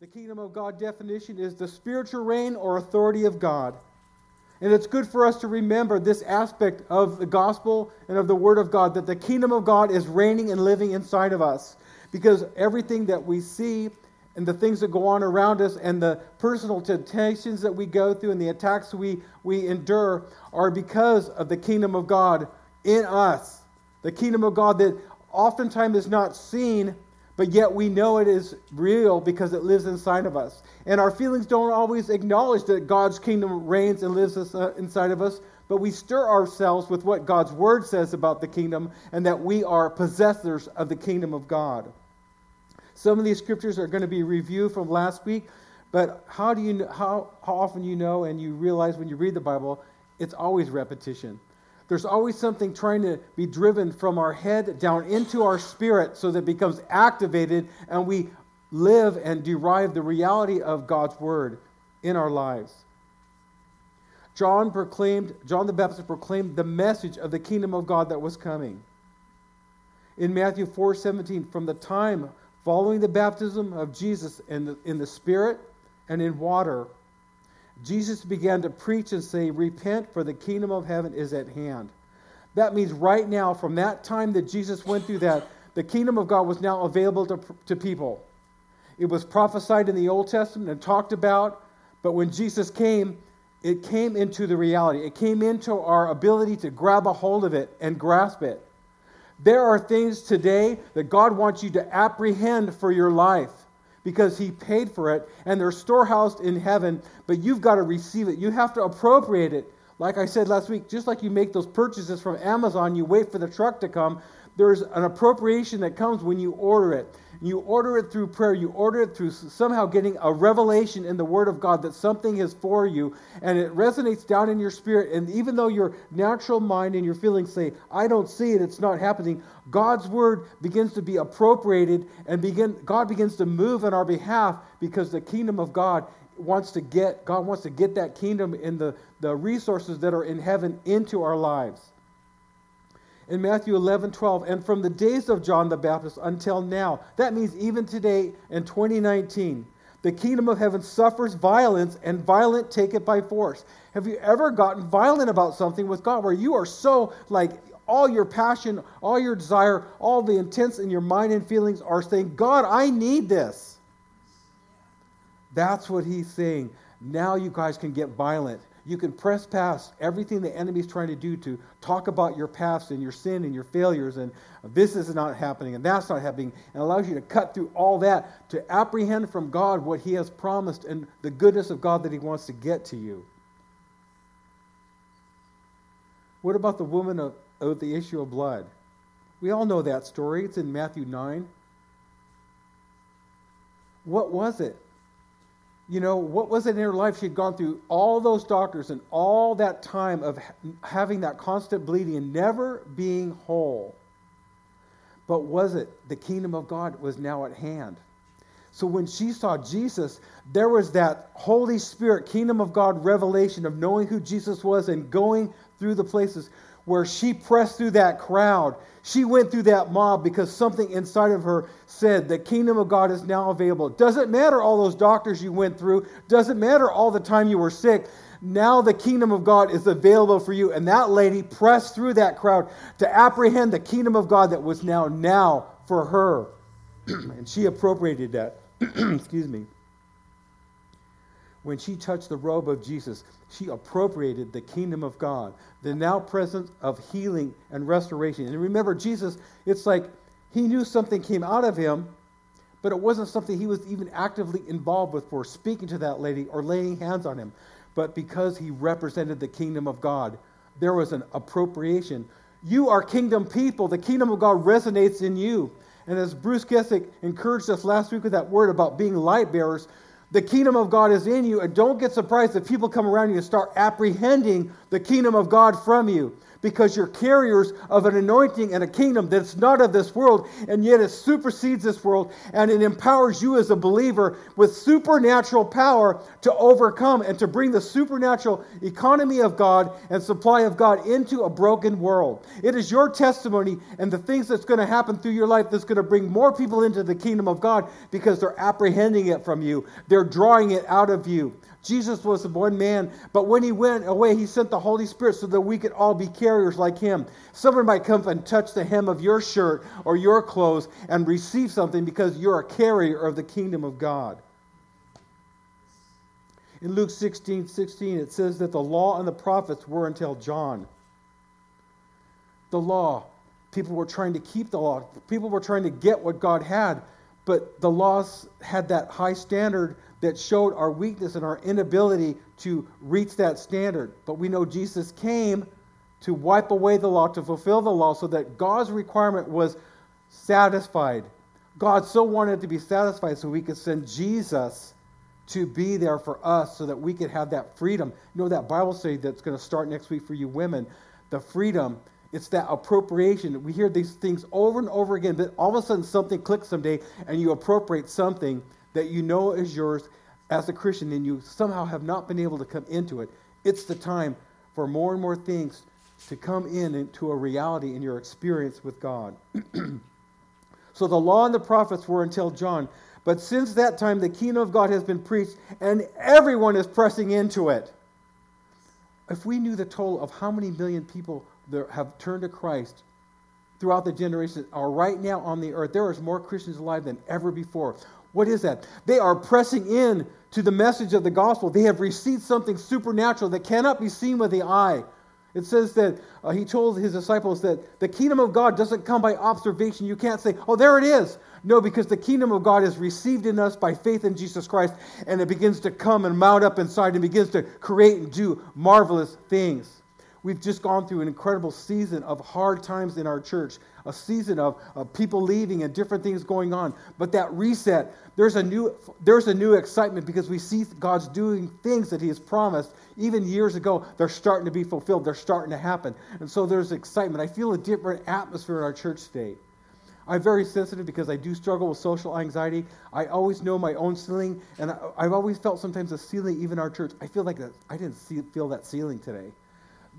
The kingdom of God definition is the spiritual reign or authority of God. And it's good for us to remember this aspect of the gospel and of the word of God that the kingdom of God is reigning and living inside of us. Because everything that we see and the things that go on around us and the personal temptations that we go through and the attacks we, we endure are because of the kingdom of God in us. The kingdom of God that oftentimes is not seen, but yet we know it is real because it lives inside of us. And our feelings don't always acknowledge that God's kingdom reigns and lives uh, inside of us, but we stir ourselves with what God's word says about the kingdom and that we are possessors of the kingdom of God. Some of these scriptures are going to be reviewed from last week, but how do you how how often you know and you realize when you read the Bible, it's always repetition. There's always something trying to be driven from our head down into our spirit so that it becomes activated and we live and derive the reality of God's word in our lives. John proclaimed, John the Baptist proclaimed the message of the kingdom of God that was coming. In Matthew 4 17, from the time Following the baptism of Jesus in the, in the Spirit and in water, Jesus began to preach and say, Repent, for the kingdom of heaven is at hand. That means right now, from that time that Jesus went through that, the kingdom of God was now available to, to people. It was prophesied in the Old Testament and talked about, but when Jesus came, it came into the reality. It came into our ability to grab a hold of it and grasp it. There are things today that God wants you to apprehend for your life because He paid for it and they're storehoused in heaven, but you've got to receive it. You have to appropriate it. Like I said last week, just like you make those purchases from Amazon, you wait for the truck to come, there's an appropriation that comes when you order it. You order it through prayer. You order it through somehow getting a revelation in the Word of God that something is for you, and it resonates down in your spirit. And even though your natural mind and your feelings say, I don't see it, it's not happening, God's Word begins to be appropriated, and begin, God begins to move on our behalf because the kingdom of God wants to get, God wants to get that kingdom and the, the resources that are in heaven into our lives in Matthew 11, 12, and from the days of John the Baptist until now. That means even today in 2019, the kingdom of heaven suffers violence, and violent take it by force. Have you ever gotten violent about something with God where you are so like all your passion, all your desire, all the intents in your mind and feelings are saying, God, I need this? That's what he's saying. Now you guys can get violent you can press past everything the enemy's trying to do to talk about your past and your sin and your failures and this is not happening and that's not happening and allows you to cut through all that to apprehend from God what he has promised and the goodness of God that he wants to get to you. What about the woman of, of the issue of blood? We all know that story. It's in Matthew 9. What was it? You know, what was it in her life? She had gone through all those doctors and all that time of having that constant bleeding and never being whole. But was it the kingdom of God was now at hand? So when she saw Jesus, there was that Holy Spirit, kingdom of God revelation of knowing who Jesus was and going through the places where she pressed through that crowd. She went through that mob because something inside of her said, The kingdom of God is now available. Doesn't matter all those doctors you went through, doesn't matter all the time you were sick. Now the kingdom of God is available for you. And that lady pressed through that crowd to apprehend the kingdom of God that was now now for her. and she appropriated that. Excuse me when she touched the robe of Jesus, she appropriated the kingdom of God, the now presence of healing and restoration. And remember, Jesus, it's like he knew something came out of him, but it wasn't something he was even actively involved with for speaking to that lady or laying hands on him. But because he represented the kingdom of God, there was an appropriation. You are kingdom people. The kingdom of God resonates in you. And as Bruce Gessick encouraged us last week with that word about being light bearers, the kingdom of God is in you, and don't get surprised if people come around you and start apprehending the kingdom of God from you because you're carriers of an anointing and a kingdom that's not of this world, and yet it supersedes this world, and it empowers you as a believer with supernatural power to overcome and to bring the supernatural economy of God and supply of God into a broken world. It is your testimony and the things that's going to happen through your life that's going to bring more people into the kingdom of God because they're apprehending it from you, they're drawing it out of you. Jesus was one man, but when he went away, he sent the Holy Spirit so that we could all be carriers like him. Someone might come and touch the hem of your shirt or your clothes and receive something because you're a carrier of the kingdom of God. In Luke 16 16, it says that the law and the prophets were until John. The law, people were trying to keep the law, people were trying to get what God had, but the laws had that high standard that showed our weakness and our inability to reach that standard. But we know Jesus came to wipe away the law, to fulfill the law, so that God's requirement was satisfied. God so wanted to be satisfied so we could send Jesus to be there for us so that we could have that freedom. You know that Bible study that's going to start next week for you women, the freedom. It's that appropriation. We hear these things over and over again, but all of a sudden something clicks someday and you appropriate something that you know is yours as a Christian and you somehow have not been able to come into it, it's the time for more and more things to come in into a reality in your experience with God. so the law and the prophets were until John. But since that time, the kingdom of God has been preached, and everyone is pressing into it. If we knew the total of how many million people there have turned to Christ throughout the generations are right now on the earth, there is more Christians alive than ever before. What is that? They are pressing in to the message of the gospel. They have received something supernatural that cannot be seen with the eye. It says that uh, he told his disciples that the kingdom of God doesn't come by observation. You can't say, oh, there it is. No, because the kingdom of God is received in us by faith in Jesus Christ, and it begins to come and mount up inside and begins to create and do marvelous things. We've just gone through an incredible season of hard times in our church, a season of, of people leaving and different things going on. But that reset, there's a new there's a new excitement because we see God's doing things that He has promised even years ago. They're starting to be fulfilled. They're starting to happen, and so there's excitement. I feel a different atmosphere in our church today. I'm very sensitive because I do struggle with social anxiety. I always know my own ceiling, and I, have always felt sometimes a ceiling, even our church. I feel like that, I didn't see, feel that ceiling today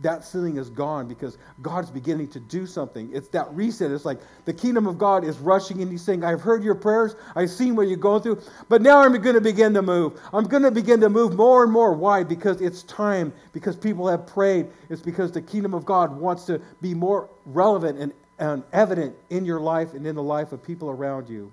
that ceiling is gone because God's beginning to do something. It's that reset. It's like the kingdom of God is rushing in. He's saying, I've heard your prayers. I've seen what you're going through. But now I'm going to begin to move. I'm going to begin to move more and more. Why? Because it's time. Because people have prayed. It's because the kingdom of God wants to be more relevant and, and evident in your life and in the life of people around you.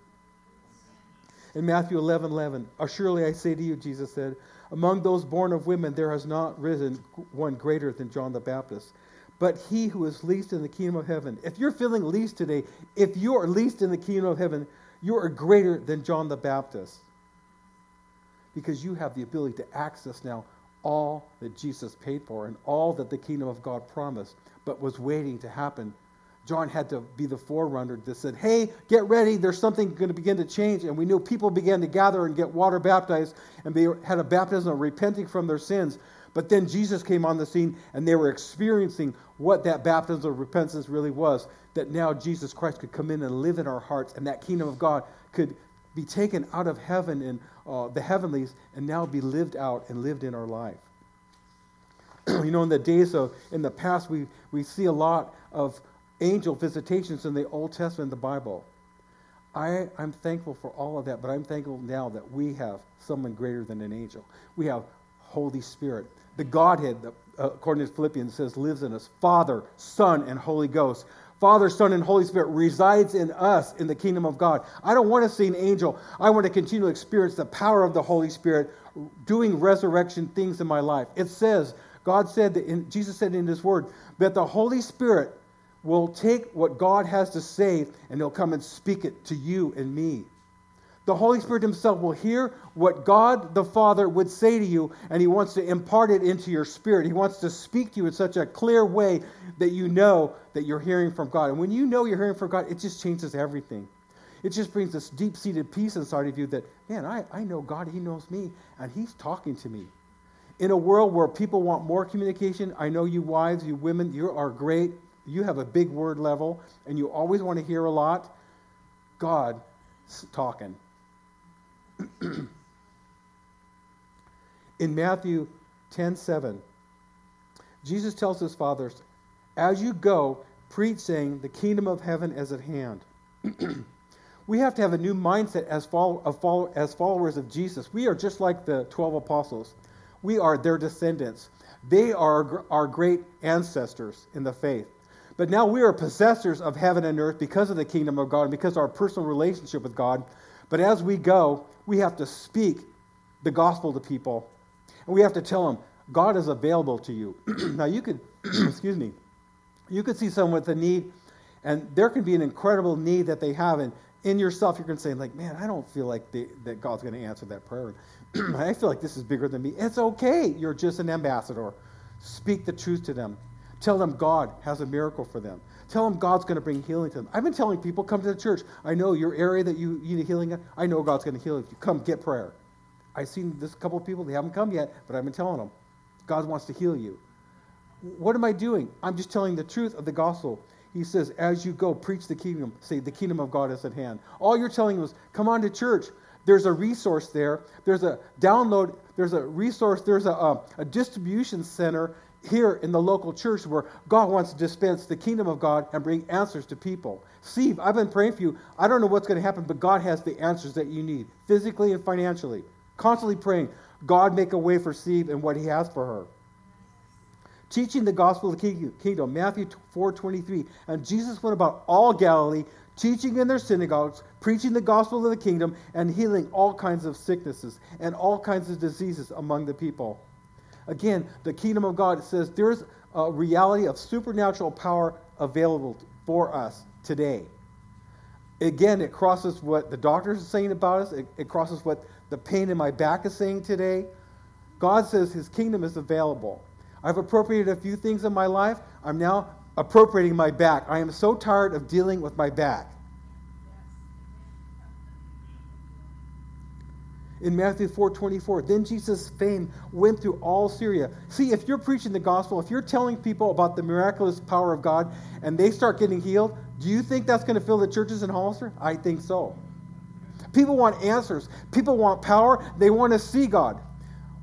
In Matthew 11 11, surely I say to you, Jesus said, among those born of women, there has not risen one greater than John the Baptist. But he who is least in the kingdom of heaven, if you're feeling least today, if you are least in the kingdom of heaven, you are greater than John the Baptist. Because you have the ability to access now all that Jesus paid for and all that the kingdom of God promised, but was waiting to happen John had to be the forerunner that said, Hey, get ready. There's something going to begin to change. And we knew people began to gather and get water baptized, and they had a baptism of repenting from their sins. But then Jesus came on the scene, and they were experiencing what that baptism of repentance really was. That now Jesus Christ could come in and live in our hearts, and that kingdom of God could be taken out of heaven and uh, the heavenlies and now be lived out and lived in our life. you know, in the days of, in the past, we, we see a lot of angel visitations in the Old Testament, the Bible. I, I'm thankful for all of that, but I'm thankful now that we have someone greater than an angel. We have Holy Spirit. The Godhead, uh, according to Philippians, says lives in us Father, Son, and Holy Ghost. Father, Son, and Holy Spirit resides in us in the kingdom of God. I don't want to see an angel. I want to continue to experience the power of the Holy Spirit doing resurrection things in my life. It says, God said that in, Jesus said in his word that the Holy Spirit will take what God has to say and he'll come and speak it to you and me. The Holy Spirit Himself will hear what God the Father would say to you, and He wants to impart it into your spirit. He wants to speak to you in such a clear way that you know that you're hearing from God. And when you know you're hearing from God, it just changes everything. It just brings this deep seated peace inside of you that, man, I, I know God, He knows me, and He's talking to me. In a world where people want more communication, I know you wives, you women, you are great. You have a big word level, and you always want to hear a lot. God talking. In Matthew 10 7, Jesus tells his fathers, As you go, preach, saying, The kingdom of heaven is at hand. we have to have a new mindset as, follow, as followers of Jesus. We are just like the 12 apostles, we are their descendants. They are our great ancestors in the faith. But now we are possessors of heaven and earth because of the kingdom of God and because of our personal relationship with God. But as we go, we have to speak the gospel to people. And we have to tell them, God is available to you. now, you could, excuse me, you could see someone with a need, and there can be an incredible need that they have. And in yourself, you're going to say, like, man, I don't feel like they, that God's going to answer that prayer. I feel like this is bigger than me. It's okay. You're just an ambassador. Speak the truth to them. Tell them God has a miracle for them. Tell them God's going to bring healing to them. I've been telling people, come to the church. I know your area that you need healing in. I know God's going to heal you. Come get prayer. I've seen this couple of people, they haven't come yet, but I've been telling them, God wants to heal you. What am I doing? I'm just telling the truth of the gospel. He says, as you go, preach the kingdom. Say, the kingdom of God is at hand. All you're telling them is, come on to church. There's a resource there. There's a download. There's a resource. There's a, a, a distribution center here in the local church where God wants to dispense the kingdom of God and bring answers to people. Steve, I've been praying for you. I don't know what's going to happen, but God has the answers that you need, physically and financially. Constantly praying, God make a way for Steve and what he has for her. Teaching the gospel of the kingdom, Matthew 4:23. And Jesus went about all Galilee, teaching in their synagogues, preaching the gospel of the kingdom, and healing all kinds of sicknesses and all kinds of diseases among the people. Again, the kingdom of God says there's a reality of supernatural power available for us today. Again, it crosses what the doctors are saying about us, it, it crosses what the pain in my back is saying today. God says his kingdom is available. I've appropriated a few things in my life. I'm now appropriating my back. I am so tired of dealing with my back. In Matthew 4:24. Then Jesus' fame went through all Syria. See, if you're preaching the gospel, if you're telling people about the miraculous power of God and they start getting healed, do you think that's going to fill the churches in Hollister? I think so. People want answers. People want power. They want to see God.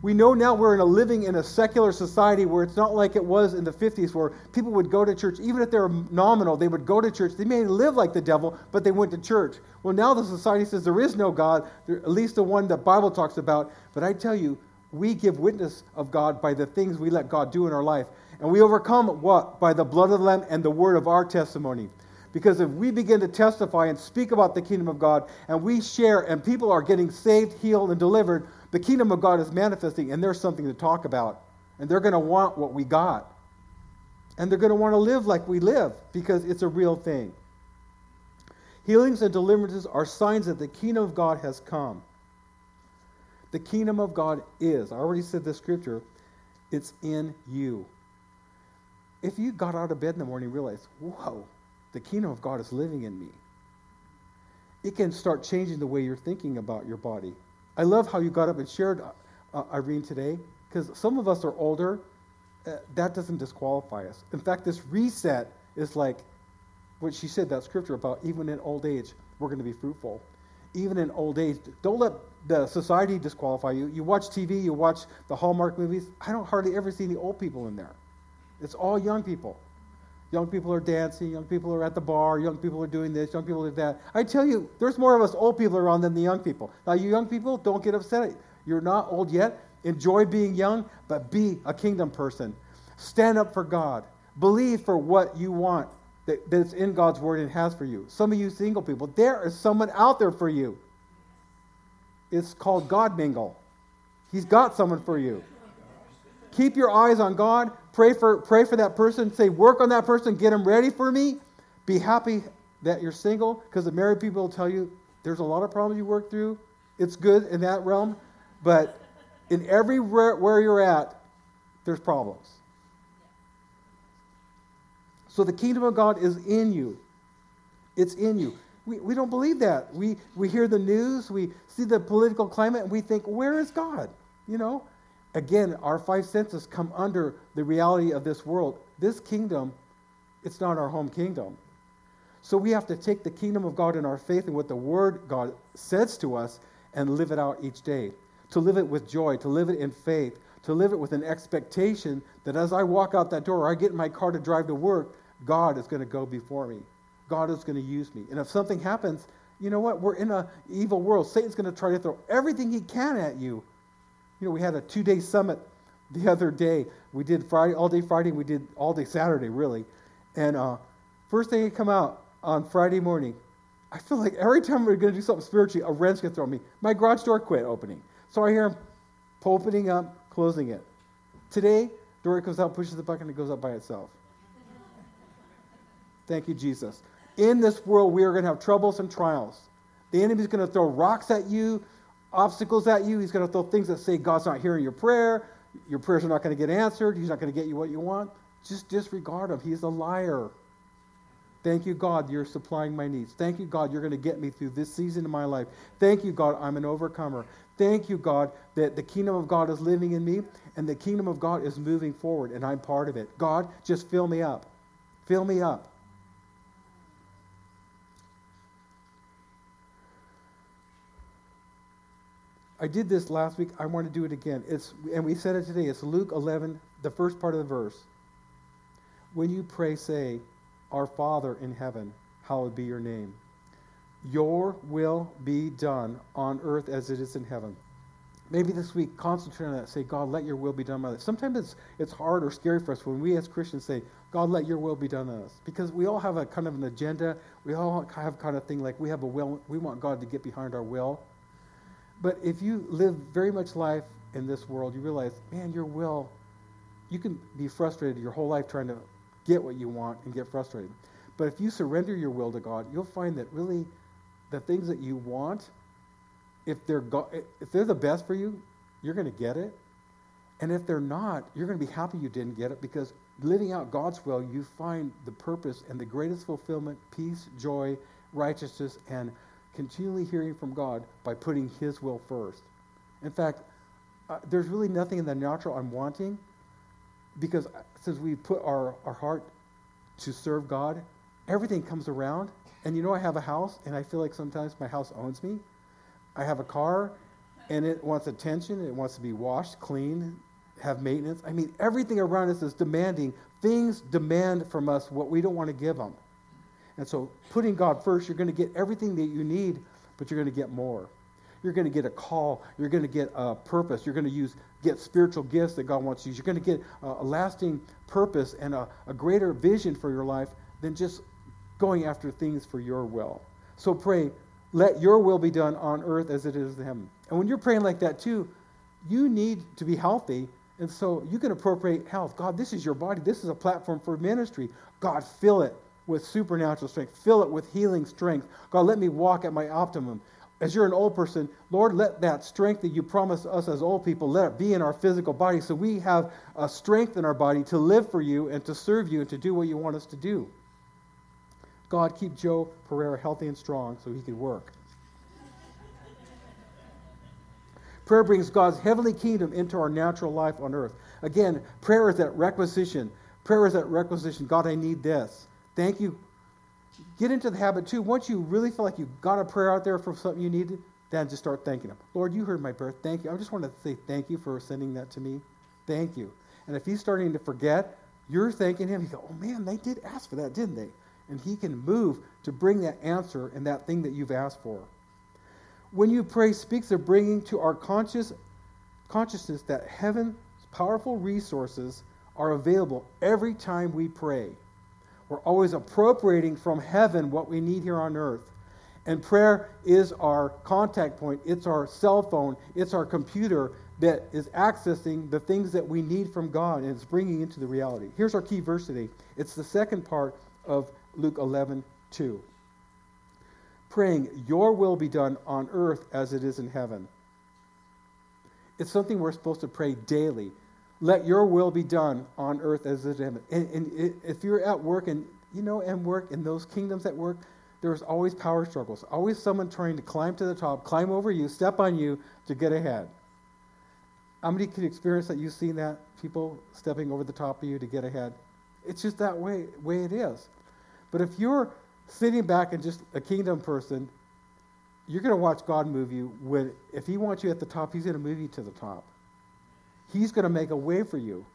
We know now we're in a living in a secular society where it's not like it was in the 50s where people would go to church, even if they were nominal, they would go to church. They may live like the devil, but they went to church. Well, now the society says there is no God, at least the one the Bible talks about. But I tell you, we give witness of God by the things we let God do in our life. And we overcome what? By the blood of the Lamb and the word of our testimony. Because if we begin to testify and speak about the kingdom of God, and we share, and people are getting saved, healed, and delivered, the kingdom of God is manifesting, and there's something to talk about. And they're going to want what we got. And they're going to want to live like we live because it's a real thing. Healings and deliverances are signs that the kingdom of God has come. The kingdom of God is, I already said this scripture, it's in you. If you got out of bed in the morning and realized, whoa, the kingdom of God is living in me, it can start changing the way you're thinking about your body. I love how you got up and shared, uh, uh Irene, today, because some of us are older. Uh, that doesn't disqualify us. In fact, this reset is like what she said, that scripture about even in old age, we're going to be fruitful. Even in old age, don't let the society disqualify you. You watch TV, you watch the Hallmark movies. I don't hardly ever see any old people in there. It's all young people. Young people are dancing, young people are at the bar, young people are doing this, young people are that. I tell you, there's more of us old people around than the young people. Now, you young people, don't get upset. You're not old yet. Enjoy being young, but be a kingdom person. Stand up for God. Believe for what you want that, that's in God's word and has for you. Some of you single people, there is someone out there for you. It's called God Mingle. He's got someone for you. Keep your eyes on God. Pray for, pray for that person. Say, work on that person. Get them ready for me. Be happy that you're single because the married people will tell you there's a lot of problems you work through. It's good in that realm. But in every where you're at, there's problems. So the kingdom of God is in you. It's in you. We, we don't believe that. We, we hear the news, we see the political climate, and we think, where is God? You know, again, our five senses come under the reality of this world. This kingdom, it's not our home kingdom. So we have to take the kingdom of God in our faith and what the word God says to us and live it out each day. To live it with joy, to live it in faith, to live it with an expectation that as I walk out that door or I get in my car to drive to work, God is going to go before me. God is going to use me. And if something happens, you know what? We're in an evil world. Satan's going to try to throw everything he can at you. You know, we had a two day summit the other day. We did Friday, all day Friday, we did all day Saturday, really. And uh, first thing to come out on Friday morning, I feel like every time we're going to do something spiritually, a wrench gets thrown me. My garage door quit opening. So I hear him opening up, closing it. Today, door comes out, pushes the button, and it goes up by itself. Thank you, Jesus. In this world, we are going to have troubles and trials. The enemy's going to throw rocks at you, obstacles at you. He's going to throw things that say God's not hearing your prayer. Your prayers are not going to get answered. He's not going to get you what you want. Just disregard him. He's a liar. Thank you, God, you're supplying my needs. Thank you, God, you're going to get me through this season of my life. Thank you, God, I'm an overcomer. Thank you, God, that the kingdom of God is living in me and the kingdom of God is moving forward and I'm part of it. God, just fill me up. Fill me up. I did this last week. I want to do it again. It's and we said it today. It's Luke 11, the first part of the verse. When you pray, say, "Our Father in heaven, hallowed be your name. Your will be done on earth as it is in heaven." Maybe this week, concentrate on that. Say, God, let your will be done on us. Sometimes it's, it's hard or scary for us when we as Christians say, God, let your will be done on us. Because we all have a kind of an agenda. We all have kind of thing like we have a will. We want God to get behind our will. But if you live very much life in this world, you realize, man, your will, you can be frustrated your whole life trying to get what you want and get frustrated. But if you surrender your will to God, you'll find that really the things that you want, if they're, go- if they're the best for you, you're going to get it. And if they're not, you're going to be happy you didn't get it because living out God's will, you find the purpose and the greatest fulfillment, peace, joy, righteousness, and continually hearing from God by putting His will first. In fact, uh, there's really nothing in the natural I'm wanting because since we put our, our heart to serve God, everything comes around. And you know, I have a house, and I feel like sometimes my house owns me. I have a car, and it wants attention, it wants to be washed, clean, have maintenance. I mean, everything around us is demanding. Things demand from us what we don't want to give them. And so, putting God first, you're going to get everything that you need, but you're going to get more. You're going to get a call. You're going to get a purpose. You're going to use get spiritual gifts that God wants use. You're going to get a, a lasting purpose and a, a greater vision for your life than just going after things for your will. So pray, let your will be done on earth as it is in heaven. And when you're praying like that too, you need to be healthy. And so you can appropriate health. God, this is your body. This is a platform for ministry. God, fill it with supernatural strength. Fill it with healing strength. God, let me walk at my optimum. As you're an old person, Lord, let that strength that you promised us as old people, let it be in our physical body so we have a strength in our body to live for you and to serve you and to do what you want us to do. God, keep Joe Pereira healthy and strong so he can work. Prayer brings God's heavenly kingdom into our natural life on earth. Again, prayer is that requisition. Prayer is that requisition. God, I need this. Thank you. Get into the habit too. Once you really feel like you got a prayer out there for something you needed, then just start thanking Him. Lord, you heard my prayer. Thank you. I just want to say thank you for sending that to me. Thank you. And if He's starting to forget, you're thanking Him. You go, oh man, they did ask for that, didn't they? And He can move to bring that answer and that thing that you've asked for. When you pray, speaks of bringing to our conscious consciousness that heaven's powerful resources are available every time we pray. We're always appropriating from heaven what we need here on earth. And prayer is our contact point, it's our cell phone, it's our computer that is accessing the things that we need from God and it's bringing into the reality. Here's our key verse today. It's the second part of Luke 11 2. Praying, Your will be done on earth as it is in heaven. It's something we're supposed to pray daily let your will be done on earth as it is in heaven. And, if you're at work and, you know, and work in those kingdoms at work, there's always power struggles, always someone trying to climb to the top, climb over you, step on you to get ahead. How many can experience that? You've seen that? People stepping over the top of you to get ahead. It's just that way, way it is. But if you're sitting back and just a kingdom person, you're going to watch God move you. When, if He wants you at the top, He's going to move you to the top. He's going to make a way for you.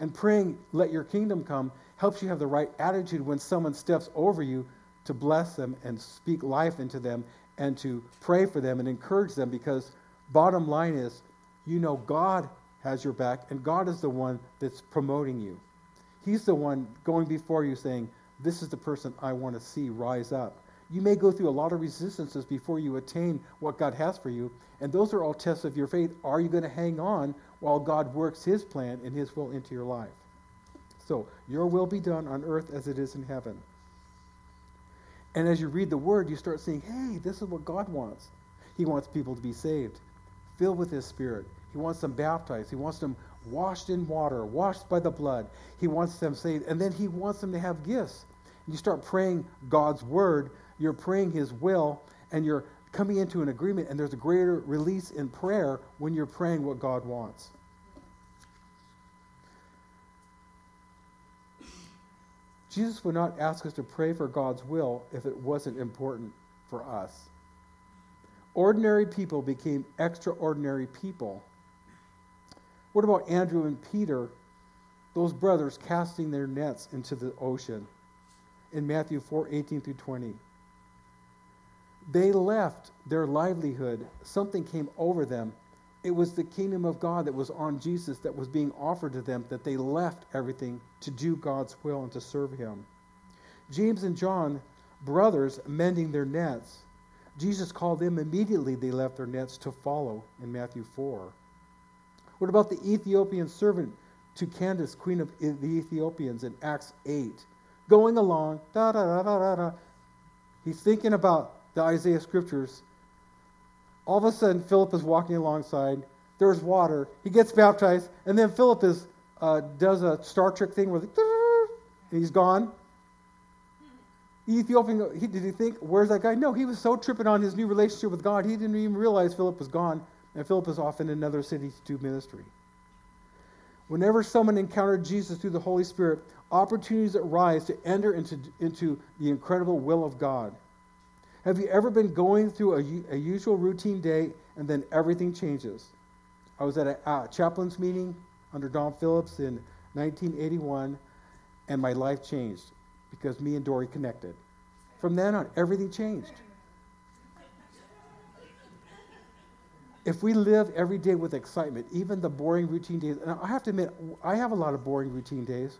And praying, let your kingdom come, helps you have the right attitude when someone steps over you to bless them and speak life into them and to pray for them and encourage them because bottom line is you know God has your back and God is the one that's promoting you. He's the one going before you saying, This is the person I want to see rise up. You may go through a lot of resistances before you attain what God has for you, and those are all tests of your faith. Are you going to hang on while God works His plan and His will into your life? So, your will be done on earth as it is in heaven. And as you read the word, you start seeing, hey, this is what God wants. He wants people to be saved, filled with His Spirit. He wants them baptized. He wants them washed in water, washed by the blood. He wants them saved. And then He wants them to have gifts. You start praying God's word, you're praying His will, and you're coming into an agreement, and there's a greater release in prayer when you're praying what God wants. Jesus would not ask us to pray for God's will if it wasn't important for us. Ordinary people became extraordinary people. What about Andrew and Peter, those brothers casting their nets into the ocean in Matthew 4 18 through 20? They left their livelihood, something came over them. It was the kingdom of God that was on Jesus that was being offered to them, that they left everything to do God's will and to serve Him. James and John, brothers, mending their nets. Jesus called them immediately, they left their nets to follow in Matthew 4. What about the Ethiopian servant to Candace, queen of the Ethiopians, in Acts 8? Going along, da da da da da da. He's thinking about the Isaiah scriptures. All of a sudden, Philip is walking alongside. There's water. He gets baptized, and then Philip is uh, does a Star Trek thing where he's gone. Ethiopian, he, did he think, where's that guy? No, he was so tripping on his new relationship with God, he didn't even realize Philip was gone, and Philip is off in another city to do ministry. Whenever someone encountered Jesus through the Holy Spirit, opportunities arise to enter into, into the incredible will of God. Have you ever been going through a, a usual routine day and then everything changes? I was at a chaplain's meeting under Don Phillips in 1981, and my life changed because me and Dory connected. From then on, everything changed. If we live every day with excitement, even the boring routine days, and I have to admit, I have a lot of boring routine days.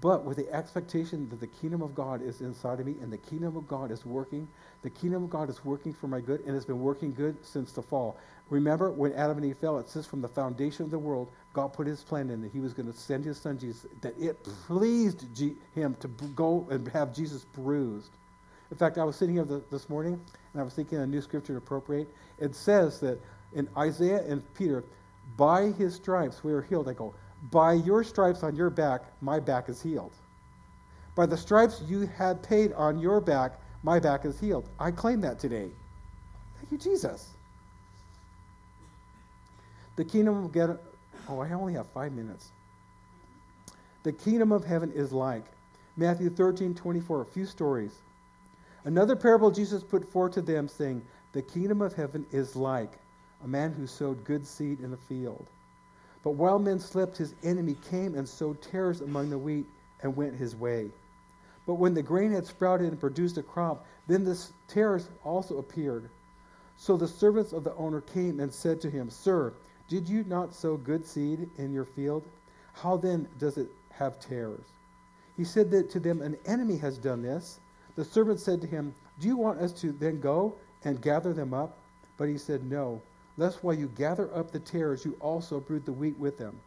But with the expectation that the kingdom of God is inside of me and the kingdom of God is working, the kingdom of God is working for my good and it's been working good since the fall. Remember when Adam and Eve fell, it says from the foundation of the world, God put his plan in that he was going to send his son Jesus, that it pleased G- him to b- go and have Jesus bruised. In fact, I was sitting here the, this morning and I was thinking a new scripture to appropriate. It says that in Isaiah and Peter, by his stripes we are healed. I go, by your stripes on your back, my back is healed. By the stripes you had paid on your back, my back is healed. I claim that today. Thank you, Jesus. The kingdom of get oh, I only have five minutes. The kingdom of heaven is like Matthew 13, 24, a few stories. Another parable Jesus put forth to them, saying, The kingdom of heaven is like a man who sowed good seed in a field. But while men slept, his enemy came and sowed tares among the wheat and went his way. But when the grain had sprouted and produced a crop, then the tares also appeared. So the servants of the owner came and said to him, Sir, did you not sow good seed in your field? How then does it have tares? He said that to them, An enemy has done this. The servant said to him, Do you want us to then go and gather them up? But he said, No lest while you gather up the tares, you also brood the wheat with them.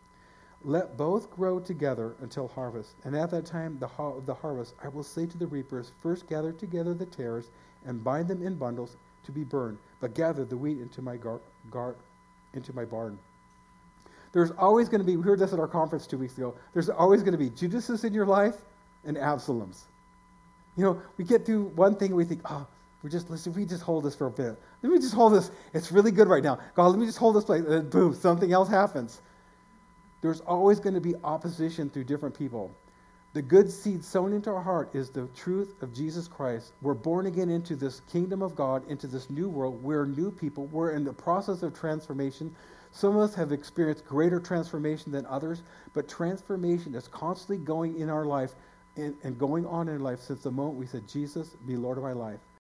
Let both grow together until harvest. And at that time the, the harvest, I will say to the reapers, First gather together the tares and bind them in bundles to be burned, but gather the wheat into my, gar- gar- into my barn. There's always going to be, we heard this at our conference two weeks ago, there's always going to be Judases in your life and Absaloms. You know, we get through one thing and we think, oh, We just listen. We just hold this for a bit. Let me just hold this. It's really good right now. God, let me just hold this place. And boom, something else happens. There's always going to be opposition through different people. The good seed sown into our heart is the truth of Jesus Christ. We're born again into this kingdom of God, into this new world. We're new people. We're in the process of transformation. Some of us have experienced greater transformation than others, but transformation is constantly going in our life and, and going on in our life since the moment we said, Jesus, be Lord of my life.